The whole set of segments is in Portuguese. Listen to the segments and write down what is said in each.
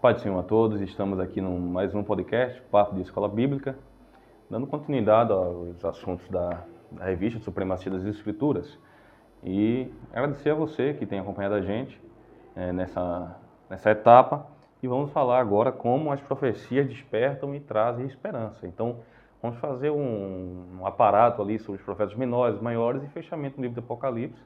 Pai do Senhor a todos, estamos aqui no mais um podcast, Papo de Escola Bíblica, dando continuidade aos assuntos da, da revista Supremacia das Escrituras. E agradecer a você que tem acompanhado a gente é, nessa, nessa etapa e vamos falar agora como as profecias despertam e trazem esperança. Então, vamos fazer um, um aparato ali sobre os profetas menores, maiores e fechamento do livro do Apocalipse.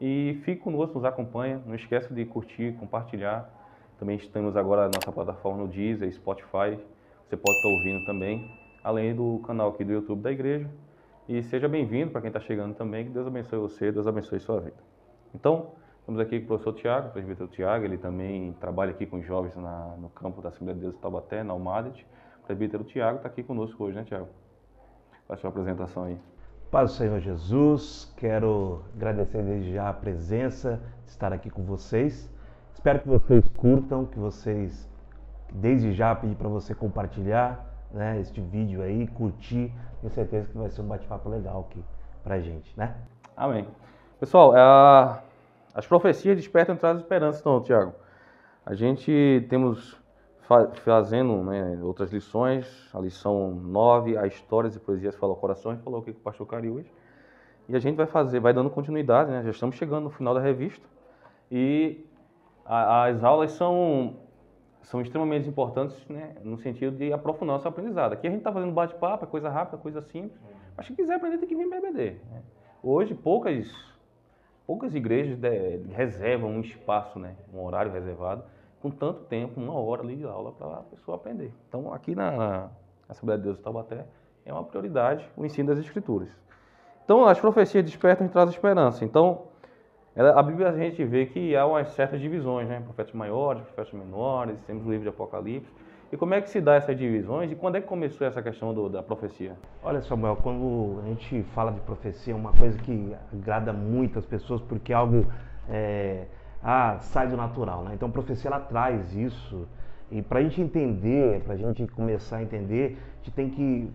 E fique conosco, nos acompanha, não esqueça de curtir, compartilhar. Também estamos agora na nossa plataforma no Deezer, Spotify, você pode estar ouvindo também, além do canal aqui do YouTube da igreja. E seja bem-vindo para quem está chegando também, que Deus abençoe você, Deus abençoe sua vida. Então, estamos aqui com o professor Tiago, o presbítero Tiago, ele também trabalha aqui com jovens na, no campo da Assembleia de Deus de Taubaté, na Almadet. O presbítero Tiago está aqui conosco hoje, né, Tiago? Faz sua apresentação aí. Paz do Senhor Jesus, quero agradecer desde já a presença de estar aqui com vocês. Espero que vocês curtam, que vocês, desde já, pedir para você compartilhar né, este vídeo aí, curtir. Tenho certeza que vai ser um bate-papo legal aqui pra gente, né? Amém. Pessoal, a... as profecias despertam trazem esperança, então, Tiago. A gente temos fa fazendo né, outras lições, a lição 9, a Histórias e Poesias Fala ao Coração, a gente falou aqui com o pastor Cari hoje. E a gente vai fazer, vai dando continuidade, né? Já estamos chegando no final da revista. E as aulas são, são extremamente importantes, né? No sentido de aprofundar o seu aprendizado. Aqui a gente está fazendo bate-papo, é coisa rápida, coisa simples. Mas se quiser aprender, tem que vir BBD. Né? Hoje, poucas, poucas igrejas de, de reservam um espaço, né? Um horário reservado com tanto tempo, uma hora ali de aula para a pessoa aprender. Então, aqui na Assembleia de Deus de Taubaté, é uma prioridade o ensino das Escrituras. Então, as profecias despertam e trazem esperança. Então, a Bíblia a gente vê que há umas certas divisões, né? Profetas maiores, profetas menores, temos o livro de Apocalipse. E como é que se dá essas divisões e quando é que começou essa questão do, da profecia? Olha, Samuel, quando a gente fala de profecia, é uma coisa que agrada muito as pessoas, porque é algo é, ah, sai do natural. Né? Então a profecia ela traz isso. E para a gente entender, para a gente começar a entender, a gente tem que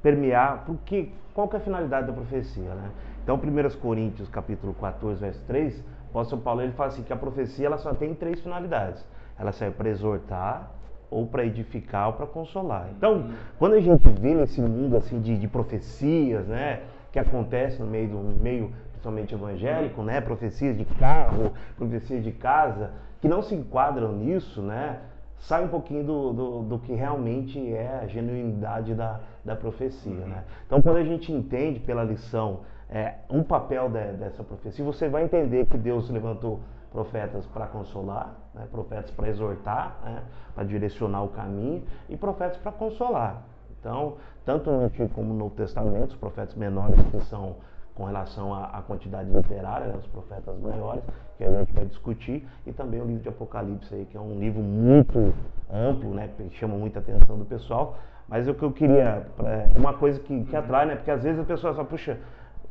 permear porque, qual que é a finalidade da profecia. Né? Então 1 Coríntios capítulo 14, verso 3, o apóstolo Paulo ele fala assim que a profecia ela só tem três finalidades. Ela serve para exortar, ou para edificar ou para consolar. Então, quando a gente vê nesse mundo assim de, de profecias, né, que acontece no meio do no meio principalmente evangélico, né, profecias de carro, profecias de casa, que não se enquadram nisso, né, sai um pouquinho do, do, do que realmente é a genuinidade da, da profecia. Né? Então, quando a gente entende pela lição é, um papel de, dessa profecia, você vai entender que Deus levantou profetas para consolar, né? profetas para exortar, né? para direcionar o caminho e profetas para consolar. Então, tanto no Antigo como no Novo Testamento, os profetas menores que são com relação à, quantidade literária, né, os profetas maiores, que a gente vai discutir, e também o livro de Apocalipse, aí, que é um livro muito amplo, né, que chama muita atenção do pessoal. Mas o que eu queria, uma coisa que, que atrai, né, porque às vezes a pessoa só, puxa,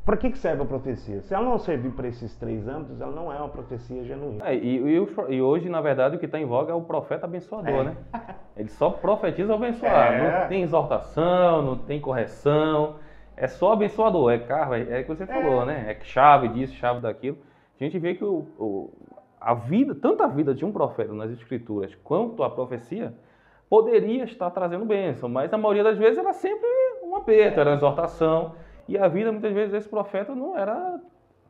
para que, que serve a profecia? Se ela não servir para esses três âmbitos, ela não é uma profecia genuína. É, e, e, hoje, na verdade, o que está em voga é o profeta abençoador, é. né? Ele só profetiza abençoar. É. Não tem exortação, não tem correção é só abençoador, é carro, é, é o que você é. falou, né? É chave disso, chave daquilo. A gente vê que o, o, a vida, tanto a vida de um profeta nas escrituras quanto a profecia, poderia estar trazendo bênção, mas a maioria das vezes era sempre um aperto, era uma exortação. E a vida, muitas vezes, desse profeta não era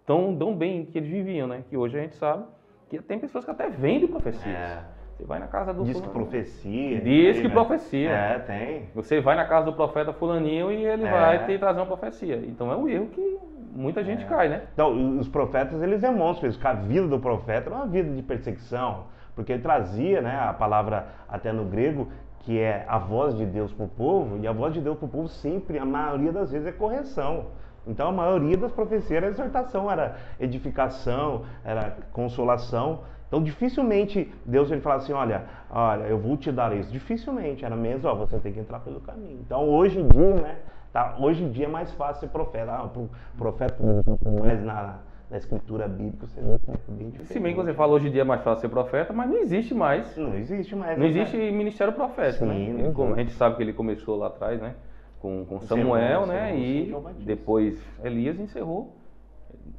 tão, tão bem que eles viviam, né? Que hoje a gente sabe que tem pessoas que até vendem profecias. É. Você vai na casa do Diz que profecia. Diz que né? profecia. É, tem. Você vai na casa do profeta fulaninho e ele é. vai te trazer uma profecia. Então é um erro que muita gente é. cai, né? Então, os profetas, eles demonstram isso, que a vida do profeta era uma vida de perseguição, porque ele trazia, né, a palavra até no grego, que é a voz de Deus para o povo, e a voz de Deus para o povo sempre, a maioria das vezes, é correção. Então a maioria das profecias era exortação, era edificação, era consolação. Então dificilmente Deus ele fala assim, olha, olha, eu vou te dar isso. Dificilmente, era mesmo, ó, você tem que entrar pelo caminho. Então hoje em dia, né, tá, hoje em dia é mais fácil ser profeta. Ah, profeta mais na, na escritura bíblica, você que é bem diferente. Se bem que você fala hoje em dia é mais fácil ser profeta, mas não existe mais. Não existe mais. Não existe né? ministério profeta, Sim, né? Como a gente sabe que ele começou lá atrás, né? Com, com Samuel, né? E depois Elias encerrou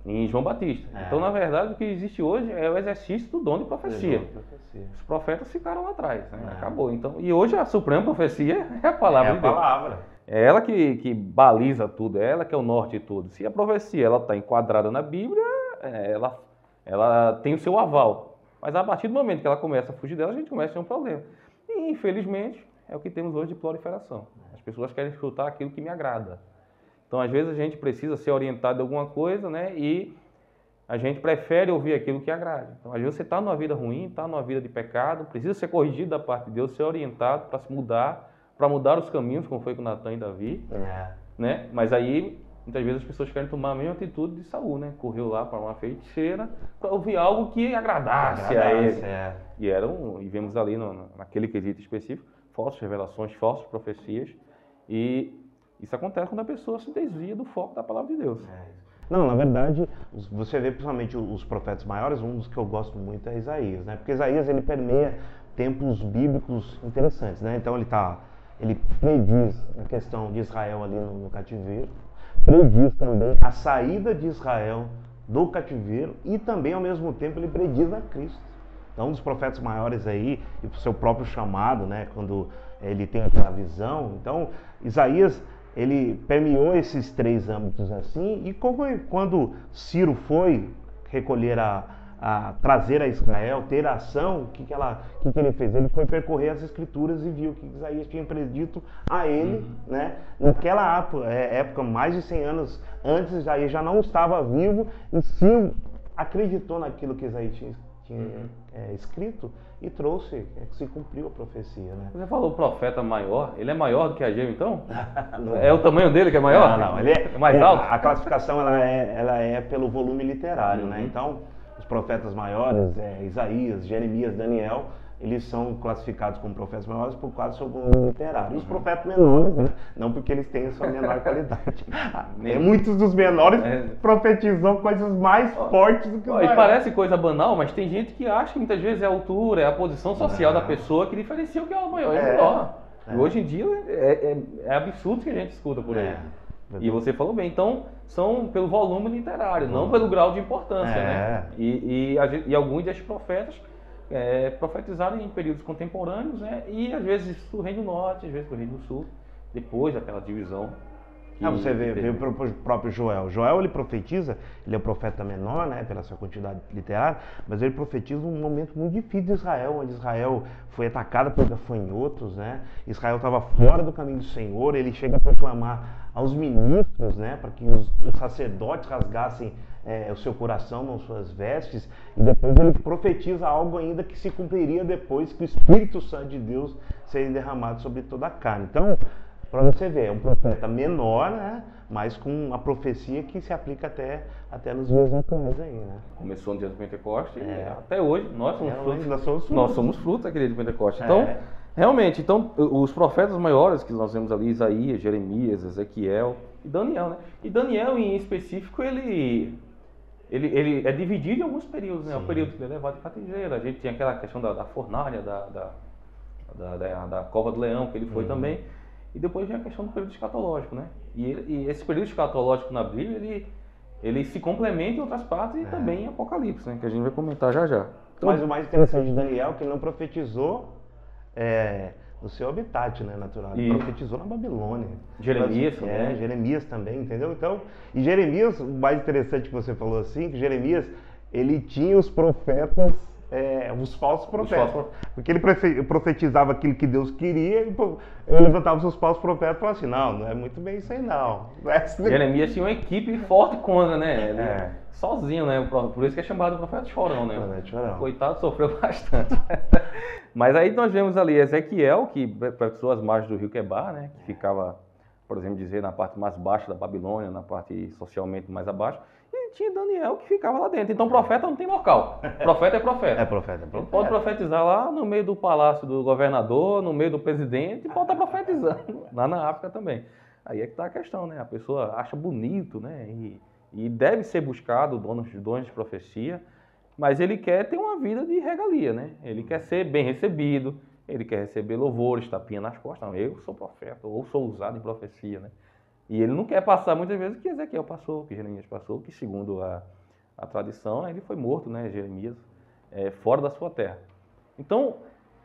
em João Batista. É. Então, na verdade, o que existe hoje é o exercício do dom de profecia. profecia. Os profetas ficaram lá atrás, né? é. acabou. Então, e hoje a suprema profecia é a palavra é a de Deus. palavra. É ela que, que baliza tudo, é ela que é o norte de tudo. Se a profecia ela está enquadrada na Bíblia, é, ela, ela tem o seu aval. Mas a partir do momento que ela começa a fugir dela, a gente começa a ter um problema. E, infelizmente, é o que temos hoje de proliferação. As pessoas querem escutar aquilo que me agrada. Então, às vezes, a gente precisa ser orientado em alguma coisa, né? E a gente prefere ouvir aquilo que agrada. Então, às vezes, você está numa vida ruim, está numa vida de pecado, precisa ser corrigido da parte de Deus, ser orientado para se mudar, para mudar os caminhos, como foi com Natan e Davi. É. Né? Mas aí, muitas vezes, as pessoas querem tomar a mesma atitude de Saul, né? Correu lá para uma feiticeira para ouvir algo que agradasse, agradasse a ele. É. E, eram, e vemos ali no, naquele quesito específico, falsas revelações, falsas profecias. E isso acontece quando a pessoa se desvia do foco da palavra de Deus. É. Não, na verdade, você vê principalmente os profetas maiores, um dos que eu gosto muito é Isaías, né? Porque Isaías ele permeia tempos bíblicos interessantes, né? Então ele tá, ele prediz a questão de Israel ali no, no cativeiro, prediz também a saída de Israel do cativeiro e também ao mesmo tempo ele prediz a Cristo. Então, um dos profetas maiores aí, e o seu próprio chamado, né, quando ele tem aquela visão. Então, Isaías ele permeou esses três âmbitos assim, e quando Ciro foi recolher a, a trazer a Israel, ter a ação, o que, que, ela, que, que ele fez? Ele foi percorrer as escrituras e viu que Isaías tinha predito a ele, uhum. né? Naquela é, época, mais de 100 anos antes, Isaías já não estava vivo, e Ciro acreditou naquilo que Isaías tinha, tinha uhum. é, escrito, e trouxe, é que se cumpriu a profecia. Né? Você falou profeta maior, ele é maior do que Ageu então? é o tamanho dele que é maior? Não, não, ele é, é mais alto? A, a classificação ela é, ela é pelo volume literário, né? uhum. né? Então, os profetas maiores, é, Isaías, Jeremias, Daniel, eles são classificados como profetas maiores por causa do seu volume literário. E os uhum. profetas menores, né? não porque eles têm a sua menor qualidade. é, muitos dos menores é. profetizam coisas mais fortes do que os E parece coisa banal, mas tem gente que acha que muitas vezes é a altura, é a posição social da pessoa que diferencia o que é o maior e o é. menor. É. E hoje em dia é, é, é absurdo que a gente escuta por aí. É. E você falou bem, então são pelo volume literário, não pelo grau de importância, né? E, e, e alguns desses profetas é, profetizaram em períodos contemporâneos, né? E às vezes do Reino Norte, às vezes do Reino Sul, depois daquela divisão. Ah, você vê, vê, o próprio Joel. Joel ele profetiza, ele é o profeta menor, né, pela sua quantidade literária, mas ele profetiza um momento muito difícil de Israel, onde Israel foi atacada por gafanhotos, né? Israel estava fora do caminho do Senhor. Ele chega a proclamar aos ministros, né, para que os, os sacerdotes rasgassem é, o seu coração, não suas vestes, e depois ele profetiza algo ainda que se cumpriria depois que o Espírito Santo de Deus seria derramado sobre toda a carne. Então, para você ver, é um profeta menor, né? mas com a profecia que se aplica até, até nos dias atuais aí, né? Começou no dia do Pentecostes é. até hoje nós somos, é, frutos, nós somos frutos. Nós somos frutos daquele dia do Pentecostes. Então, é. realmente, então, os profetas maiores que nós vemos ali, Isaías, Jeremias, Ezequiel e Daniel, né? E Daniel em específico, ele ele, ele é dividido em alguns períodos, né? Sim. O período que ele é levado de cativeiro, a gente tinha aquela questão da, da fornalha, da, da, da, da, da cova do leão, que ele foi uhum. também, e depois vem a questão do período escatológico, né? E, e, esse período escatológico na Bíblia, ele, ele se complementa em outras partes e é. também em Apocalipse, né? Que a gente vai comentar já já. Então, Mas o mais interessante de Daniel é que ele não profetizou é, no seu habitat né, natural. Ele e... profetizou na Babilônia. Jeremias Mas, também. É, Jeremias também, entendeu? Então, e Jeremias, o mais interessante que você falou assim, que Jeremias, ele tinha os profetas é, os falsos profetas. Os falsos... Porque ele profetizava aquilo que Deus queria e levantava os seus falsos profetas e falava assim: não, não é muito bem isso aí, não. Assim. Jeremias tinha uma equipe forte contra, né? Ele, é. Sozinho, né? Por isso que é chamado profeta chorão, né? Chorão. Coitado, sofreu bastante. Mas aí nós vemos ali Ezequiel, que profetizou as margens do rio Quebar, né? Que ficava, por exemplo, dizer, na parte mais baixa da Babilônia, na parte socialmente mais abaixo tinha Daniel que ficava lá dentro. Então profeta não tem local. Profeta é profeta. É profeta, é profeta. pode profetizar lá no meio do palácio do governador, no meio do presidente, pode estar profetizando. Lá na África também. Aí é que está a questão, né? A pessoa acha bonito, né? E, e deve ser buscado donos, dons de profecia, mas ele quer ter uma vida de regalia, né? Ele quer ser bem recebido, ele quer receber louvores, tapinha nas costas. Não, eu sou profeta, ou sou usado em profecia, né? E ele não quer passar muitas vezes que Ezequiel passou, que Jeremias passou, que segundo a, a tradição, ele foi morto, né, Jeremias, é, fora da sua terra. Então,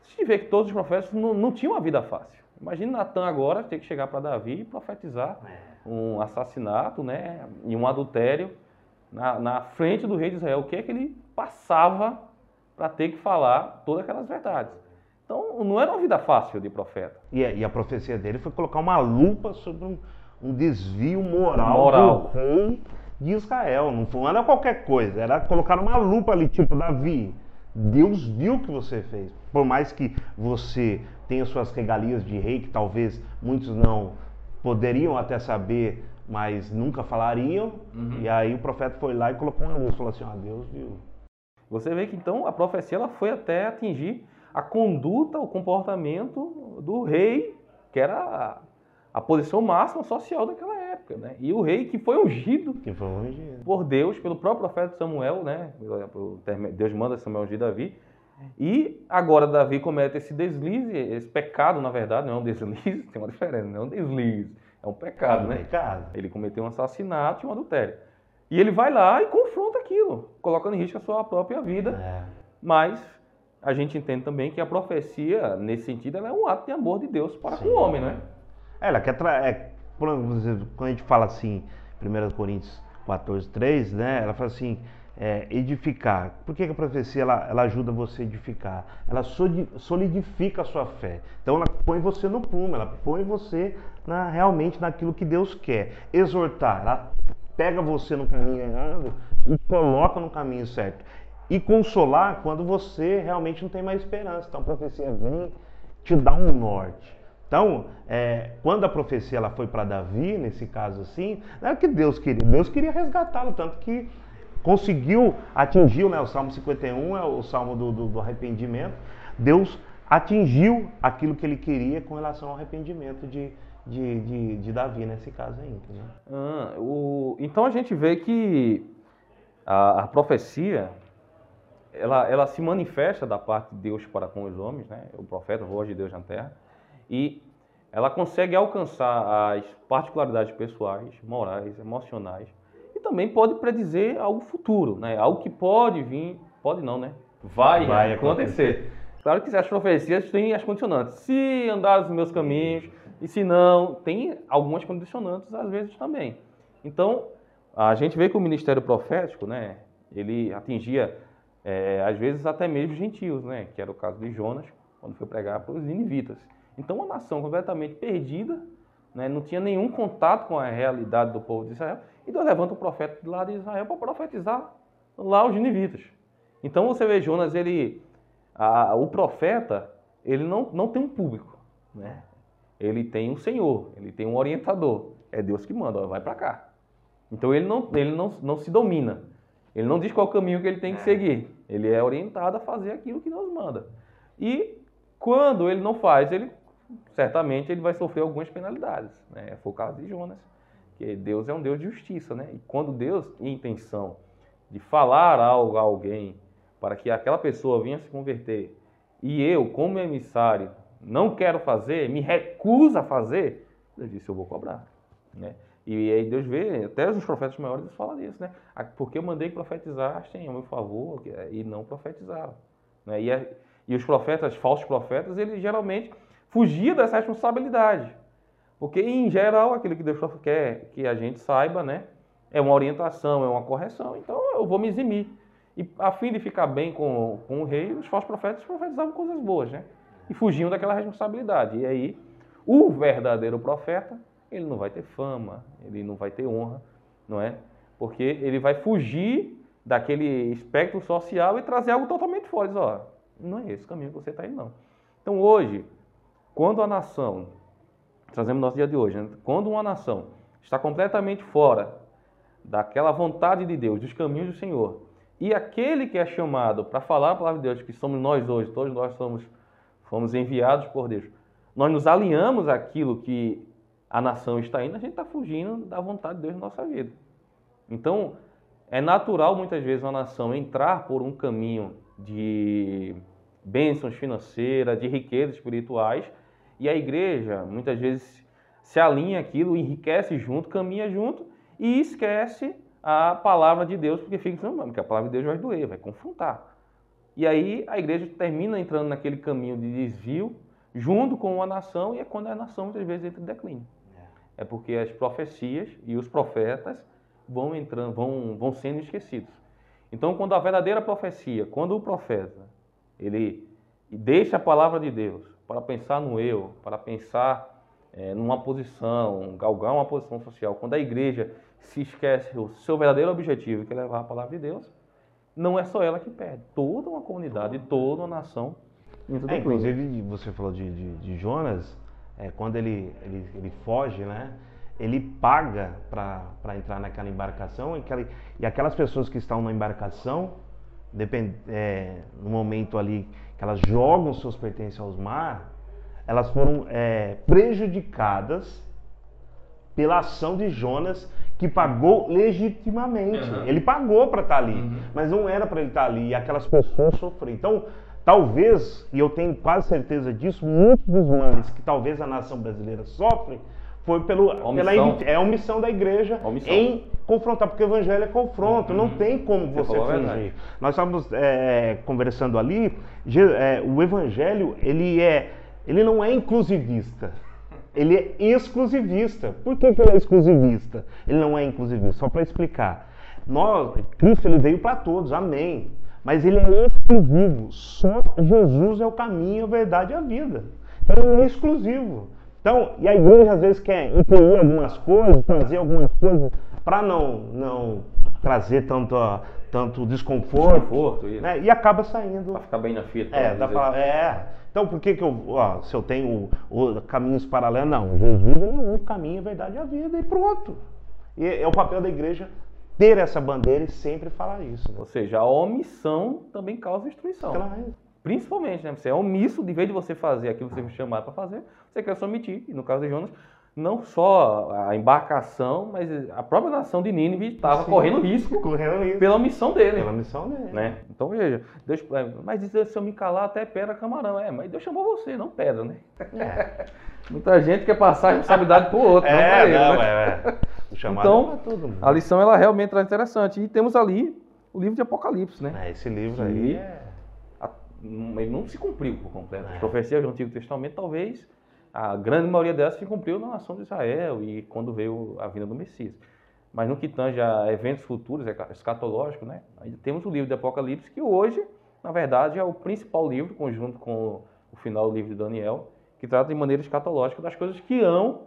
se vê que todos os profetas não, não tinham uma vida fácil. Imagina Natan agora ter que chegar para Davi e profetizar um assassinato né, e um adultério na, na frente do rei de Israel. O que é que ele passava para ter que falar todas aquelas verdades? Então, não era uma vida fácil de profeta. E a, e a profecia dele foi colocar uma lupa sobre um, um desvio moral, Moral. do rei de Israel. Não, era qualquer coisa, era colocar uma lupa ali, tipo, Davi, Deus viu o que você fez. Por mais que você tenha suas regalias de rei, que talvez muitos não poderiam até saber, mas nunca falariam. E aí o profeta foi lá e colocou uma luz, falou assim, ó, Deus viu. Você vê que então a profecia ela foi até atingir a conduta, o comportamento do rei, que era a, posição máxima social daquela época, né? E o rei que foi ungido Que foi um ungido. por Deus, pelo próprio profeta Samuel, né? Deus manda Samuel ungir Davi. E agora Davi comete esse deslize, esse pecado, na verdade, não é um deslize, tem uma diferença, não é um deslize, é um pecado, né? Pecado. Ele cometeu um assassinato e um adultério. E ele vai lá e confronta aquilo, colocando em risco a sua própria vida. É. Mas a gente entende também que a profecia, nesse sentido, ela é um ato de amor de Deus para Sim. com o homem, né? É, Ela quer é, quando a gente fala assim, 1 Coríntios 14, 3, né? Ela fala assim, é, edificar. Por que, que a profecia ela, ela ajuda você a edificar? Ela soli- solidifica a sua fé. Então ela põe você no prumo, ela põe você na, realmente naquilo que Deus quer. Exortar, ela pega você no caminho errado e coloca no caminho certo. E consolar quando você realmente não tem mais esperança. Então a profecia vem te dá um norte. Então, é, quando a profecia ela foi para Davi, nesse caso assim, não era que Deus queria, Deus queria resgatá-lo, tanto que conseguiu, atingiu, né, o Salmo 51 é o Salmo do, do- do arrependimento, Deus atingiu aquilo que ele queria com relação ao arrependimento de, de, de, de Davi, nesse caso aí, entendeu? Ah, o- então a gente vê que a, a profecia ela, ela se manifesta da parte de Deus para com os homens, né? o profeta, a voz de Deus na terra, e ela consegue alcançar as particularidades pessoais, morais, emocionais, e também pode predizer algo futuro, né? algo que pode vir, pode não, né? Vai, Vai acontecer. Claro que as profecias têm as condicionantes. Se andares nos meus caminhos, e se não, tem algumas condicionantes às vezes também. Então, a gente vê que o ministério profético, né, ele atingia, é, às vezes, até mesmo gentios, né, que era o caso de Jonas, quando foi pregar para os ninivitas. Então, uma nação completamente perdida, né, não tinha nenhum contato com a realidade do povo de Israel, e Deus levanta um profeta lá de Israel para profetizar lá os ninivitas. Então, você vê Jonas, ele, a- o profeta, ele não, não tem um público, né? Ele tem um senhor, ele tem um orientador. É Deus que manda, ó, vai para cá. Então ele não, ele não, não se domina. Ele não diz qual caminho que ele tem que seguir. Ele é orientado a fazer aquilo que Deus manda. E quando ele não faz, ele certamente ele vai sofrer algumas penalidades. Né? Foi o caso de Jonas, que Deus é um Deus de justiça, né? E quando Deus tem intenção de falar algo a alguém para que aquela pessoa venha se converter, e eu, como emissário, não quero fazer, me recuso a fazer, Deus disse, eu vou cobrar. Né? E aí Deus vê, até os profetas maiores eles falam disso, né? Ah, Porque eu mandei que profetizassem a meu favor e não profetizaram. Né? E, a- e os profetas, falsos profetas, eles geralmente fugiam dessa responsabilidade. Porque, em geral, aquilo que Deus quer que a gente saiba, né? É uma orientação, é uma correção. Então, eu vou me eximir. E, a fim de ficar bem com, com o rei, os falsos profetas profetizavam coisas boas, né? E fugiam daquela responsabilidade. E aí, o verdadeiro profeta, ele não vai ter fama, ele não vai ter honra, não é? Porque ele vai fugir daquele espectro social e trazer algo totalmente fora. Diz, ó, não é esse o caminho que você está indo, não. Então, hoje, quando a nação, trazemos no nosso dia de hoje, né? quando uma nação está completamente fora daquela vontade de Deus, dos caminhos do Senhor, e aquele que é chamado para falar a palavra de Deus, que somos nós hoje, todos nós somos, fomos enviados por Deus, nós nos alinhamos àquilo que a nação está indo, a gente está fugindo da vontade de Deus na nossa vida. Então, é natural muitas vezes uma nação entrar por um caminho de bênçãos financeiras, de riquezas espirituais, e a igreja, muitas vezes, se alinha aquilo, enriquece junto, caminha junto e esquece a palavra de Deus, porque fica pensando, porque a palavra de Deus vai doer, vai confrontar. E aí a igreja termina entrando naquele caminho de desvio, junto com a nação, e é quando a nação muitas vezes entra em declínio. É porque as profecias e os profetas vão entrando, vão, vão sendo esquecidos. Então, quando a verdadeira profecia, quando o profeta, ele deixa a palavra de Deus para pensar no eu, para pensar é, numa posição, galgar uma posição social, quando a igreja se esquece o seu verdadeiro objetivo, que é levar a palavra de Deus, não é só ela que perde, toda uma comunidade, toda uma nação. É, inclusive, você falou de, de, de Jonas, é, quando ele, ele, ele foge, né? ele paga para entrar naquela embarcação e, aquela, e aquelas pessoas que estão na embarcação, depend, é, no momento ali que elas jogam seus pertences aos mar, elas foram é, prejudicadas pela ação de Jonas, que pagou legitimamente. Uhum. Ele pagou para estar tá ali, uhum. mas não era para ele estar tá ali. E aquelas pessoas sofreram. Então, talvez, e eu tenho quase certeza disso, muitos dos males que talvez a nação brasileira sofre foi pelo, pela é a omissão da igreja omissão. em confrontar, porque o evangelho é confronto, uhum. não tem como você, você fugir. Nós estávamos é, conversando ali, é, o evangelho ele é, ele não é inclusivista. Ele é exclusivista. Por que, que ele é exclusivista? Ele não é inclusivista. Só para explicar. Nós, Cristo ele veio para todos, amém. Mas ele é exclusivo. Só Jesus é o caminho, a verdade e a vida. Então ele é exclusivo. Então, e a igreja às vezes quer incluir algumas coisas, trazer algumas coisas para não, não trazer tanto, tanto desconforto, desconforto né? e acaba saindo. Para ficar bem na fita. É, dá pra, é. Então, por que, que eu, ó, se eu tenho o, o caminhos paralelos? Não, Jesus é um caminho, a verdade e a vida, e pronto. E é o papel da igreja ter essa bandeira e sempre falar isso. Né? Ou seja, a omissão também causa destruição. Claro. Principalmente, né? Você é omisso, de vez de você fazer aquilo que você foi chamado para fazer, você quer se omitir. E no caso de Jonas, não só a embarcação, mas a própria nação de Nínive estava correndo risco, correndo risco pela missão dele. Pela missão dele. Né? Então veja, Deus, é, mas se eu me calar até pedra camarão. É, mas Deus chamou você, não pedra, né? É. Muita gente quer passar a responsabilidade para o outro, é, não para ele. Não, né? é, é. então, é a lição ela realmente é interessante. E temos ali o livro de Apocalipse, né? É, esse livro aí é ele não se cumpriu por completo. As é. profecias do Antigo Testamento, talvez a grande maioria delas se cumpriu na nação de Israel e quando veio a vinda do Messias. Mas no que tange a eventos futuros, é escatológico, né? Aí temos o livro de Apocalipse, que hoje, na verdade, é o principal livro, conjunto com o final do livro de Daniel, que trata de maneira escatológica das coisas que hão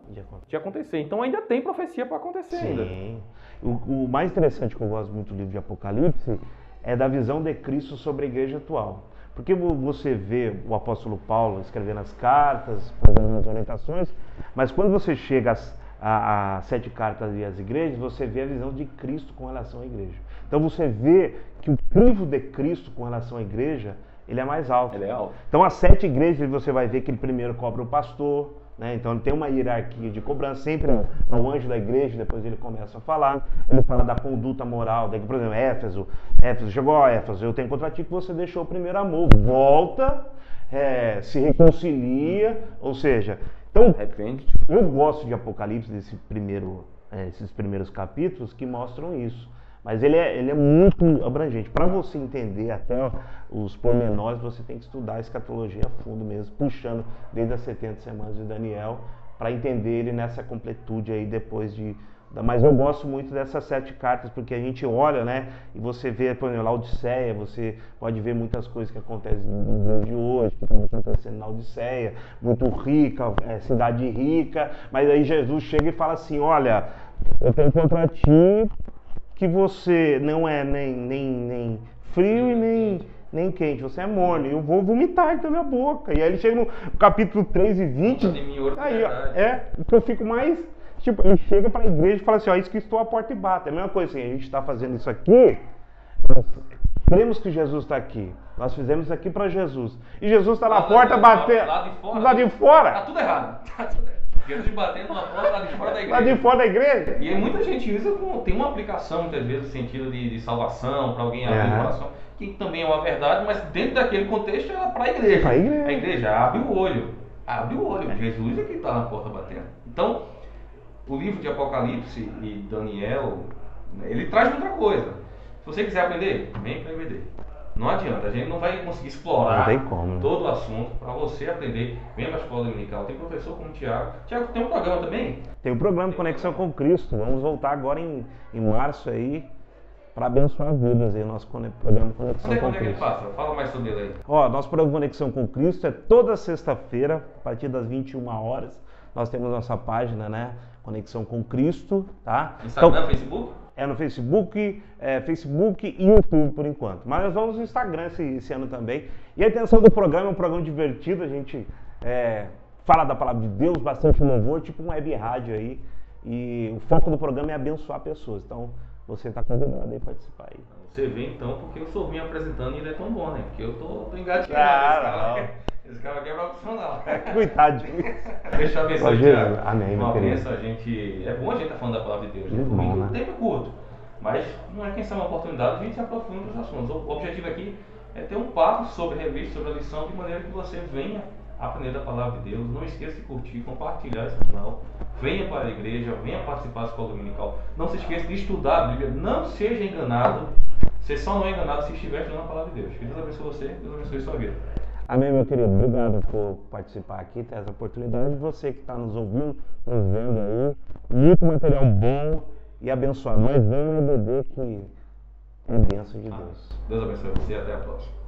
de acontecer. Então ainda tem profecia para acontecer Sim. ainda. O, o mais interessante que eu gosto muito do livro de Apocalipse é da visão de Cristo sobre a igreja atual. Porque você vê o apóstolo Paulo escrevendo as cartas, fazendo as orientações, mas quando você chega às, a sete cartas e às igrejas, você vê a visão de Cristo com relação à igreja. Então você vê que o crivo de Cristo com relação à igreja, ele é mais alto. Ele é alto. Então as sete igrejas você vai ver que ele primeiro cobra o pastor, né? Então ele tem uma hierarquia de cobrança, sempre o anjo da igreja, depois ele começa a falar, ele fala da conduta moral, daí, por exemplo, Éfeso, Éfeso chegou a Éfeso, eu tenho contra ti que você deixou o primeiro amor, volta, é, se reconcilia, ou seja, então eu gosto de Apocalipse, desse primeiro, é, esses primeiros capítulos que mostram isso. Mas ele é, ele é muito abrangente. Para você entender até os pormenores, você tem que estudar a escatologia a fundo mesmo, puxando desde as 70 semanas de Daniel, para entender ele nessa completude aí depois de. Mas eu gosto muito dessas sete cartas, porque a gente olha, né? E você vê, por exemplo, a Odisseia, você pode ver muitas coisas que acontecem no mundo de hoje, que estão acontecendo na Odisseia, muito rica, é, cidade rica, mas aí Jesus chega e fala assim: olha, eu tenho contra ti que você não é nem, nem, nem frio e nem, nem quente, você é morno, eu vou vomitar da minha boca. E aí ele chega no capítulo 3 e 20, aí ó, é, que eu fico mais, tipo, ele chega para a igreja e fala assim, ó, isso que estou à porta e bate. É a mesma coisa assim, a gente está fazendo isso aqui, cremos que Jesus está aqui. Nós fizemos isso aqui para Jesus. E Jesus está na porta batendo. Lá de fora. Lá de fora. Tá tudo errado. Tá tudo errado. Jesus batendo na porta lá de fora da igreja. Lá de fora da igreja. E muita gente usa com. Tem uma aplicação, muitas vezes, no sentido de, de salvação, para alguém abrir o coração, que também é uma verdade, mas dentro daquele contexto é para a igreja. A igreja. A igreja abre o olho. Abre o olho. Jesus é quem está na porta batendo. Então, o livro de Apocalipse e Daniel, né, ele traz muita coisa. Se você quiser aprender, vem para o EBD. Não adianta, a gente não vai conseguir explorar como, né? todo o assunto para você aprender. Vem para a escola dominical. Tem professor como o Tiago. Tiago, tem um programa também? Tem o um programa Conexão com Cristo. Vamos voltar agora em, em março aí para abençoar vidas aí, nosso programa Conexão Você, com Cristo. É que ele passa? Fala mais sobre ele aí. Ó, nosso programa Conexão com Cristo é toda sexta-feira, a partir das 21 horas. Nós temos nossa página, né? Conexão com Cristo, tá? Instagram, então, Facebook? É no Facebook, é, Facebook e YouTube por enquanto. Mas nós vamos no Instagram esse, esse, ano também. E a intenção do programa é um programa divertido, a gente é, fala da palavra de Deus, bastante louvor, tipo uma web rádio aí. E o foco do programa é abençoar pessoas. Então, você está convidado aí a participar aí. Você vê então porque eu sou vim apresentando e ele é tão bom, né? Porque eu tô, tô engatilhado. Ah, esse, cara, aqui é profissional. Coitado. Deixa eu abençoar, Thiago. Amém, meu querido. a gente... É bom a gente estar tá falando da palavra de Deus. Né? Bom, né? Tempo é curto. Mas não é quem sabe uma oportunidade, a gente se aprofunda nos assuntos. O objetivo aqui é ter um papo sobre a revista, sobre a lição, de maneira que você venha aprender da palavra de Deus. Não esqueça de curtir, compartilhar esse canal. Venha para a igreja, venha participar da escola dominical. Não se esqueça de estudar a Bíblia. Não seja enganado. Você só não é enganado se estiver estudando a palavra de Deus. Que Deus abençoe você, Deus abençoe sua vida. Amém, meu querido. Obrigado por participar aqui, ter essa oportunidade. Você que está nos ouvindo, nos vendo aí. Muito material bom e abençoado. Mas vamos bebê que é bênção de Deus. Deus abençoe você e até a próxima.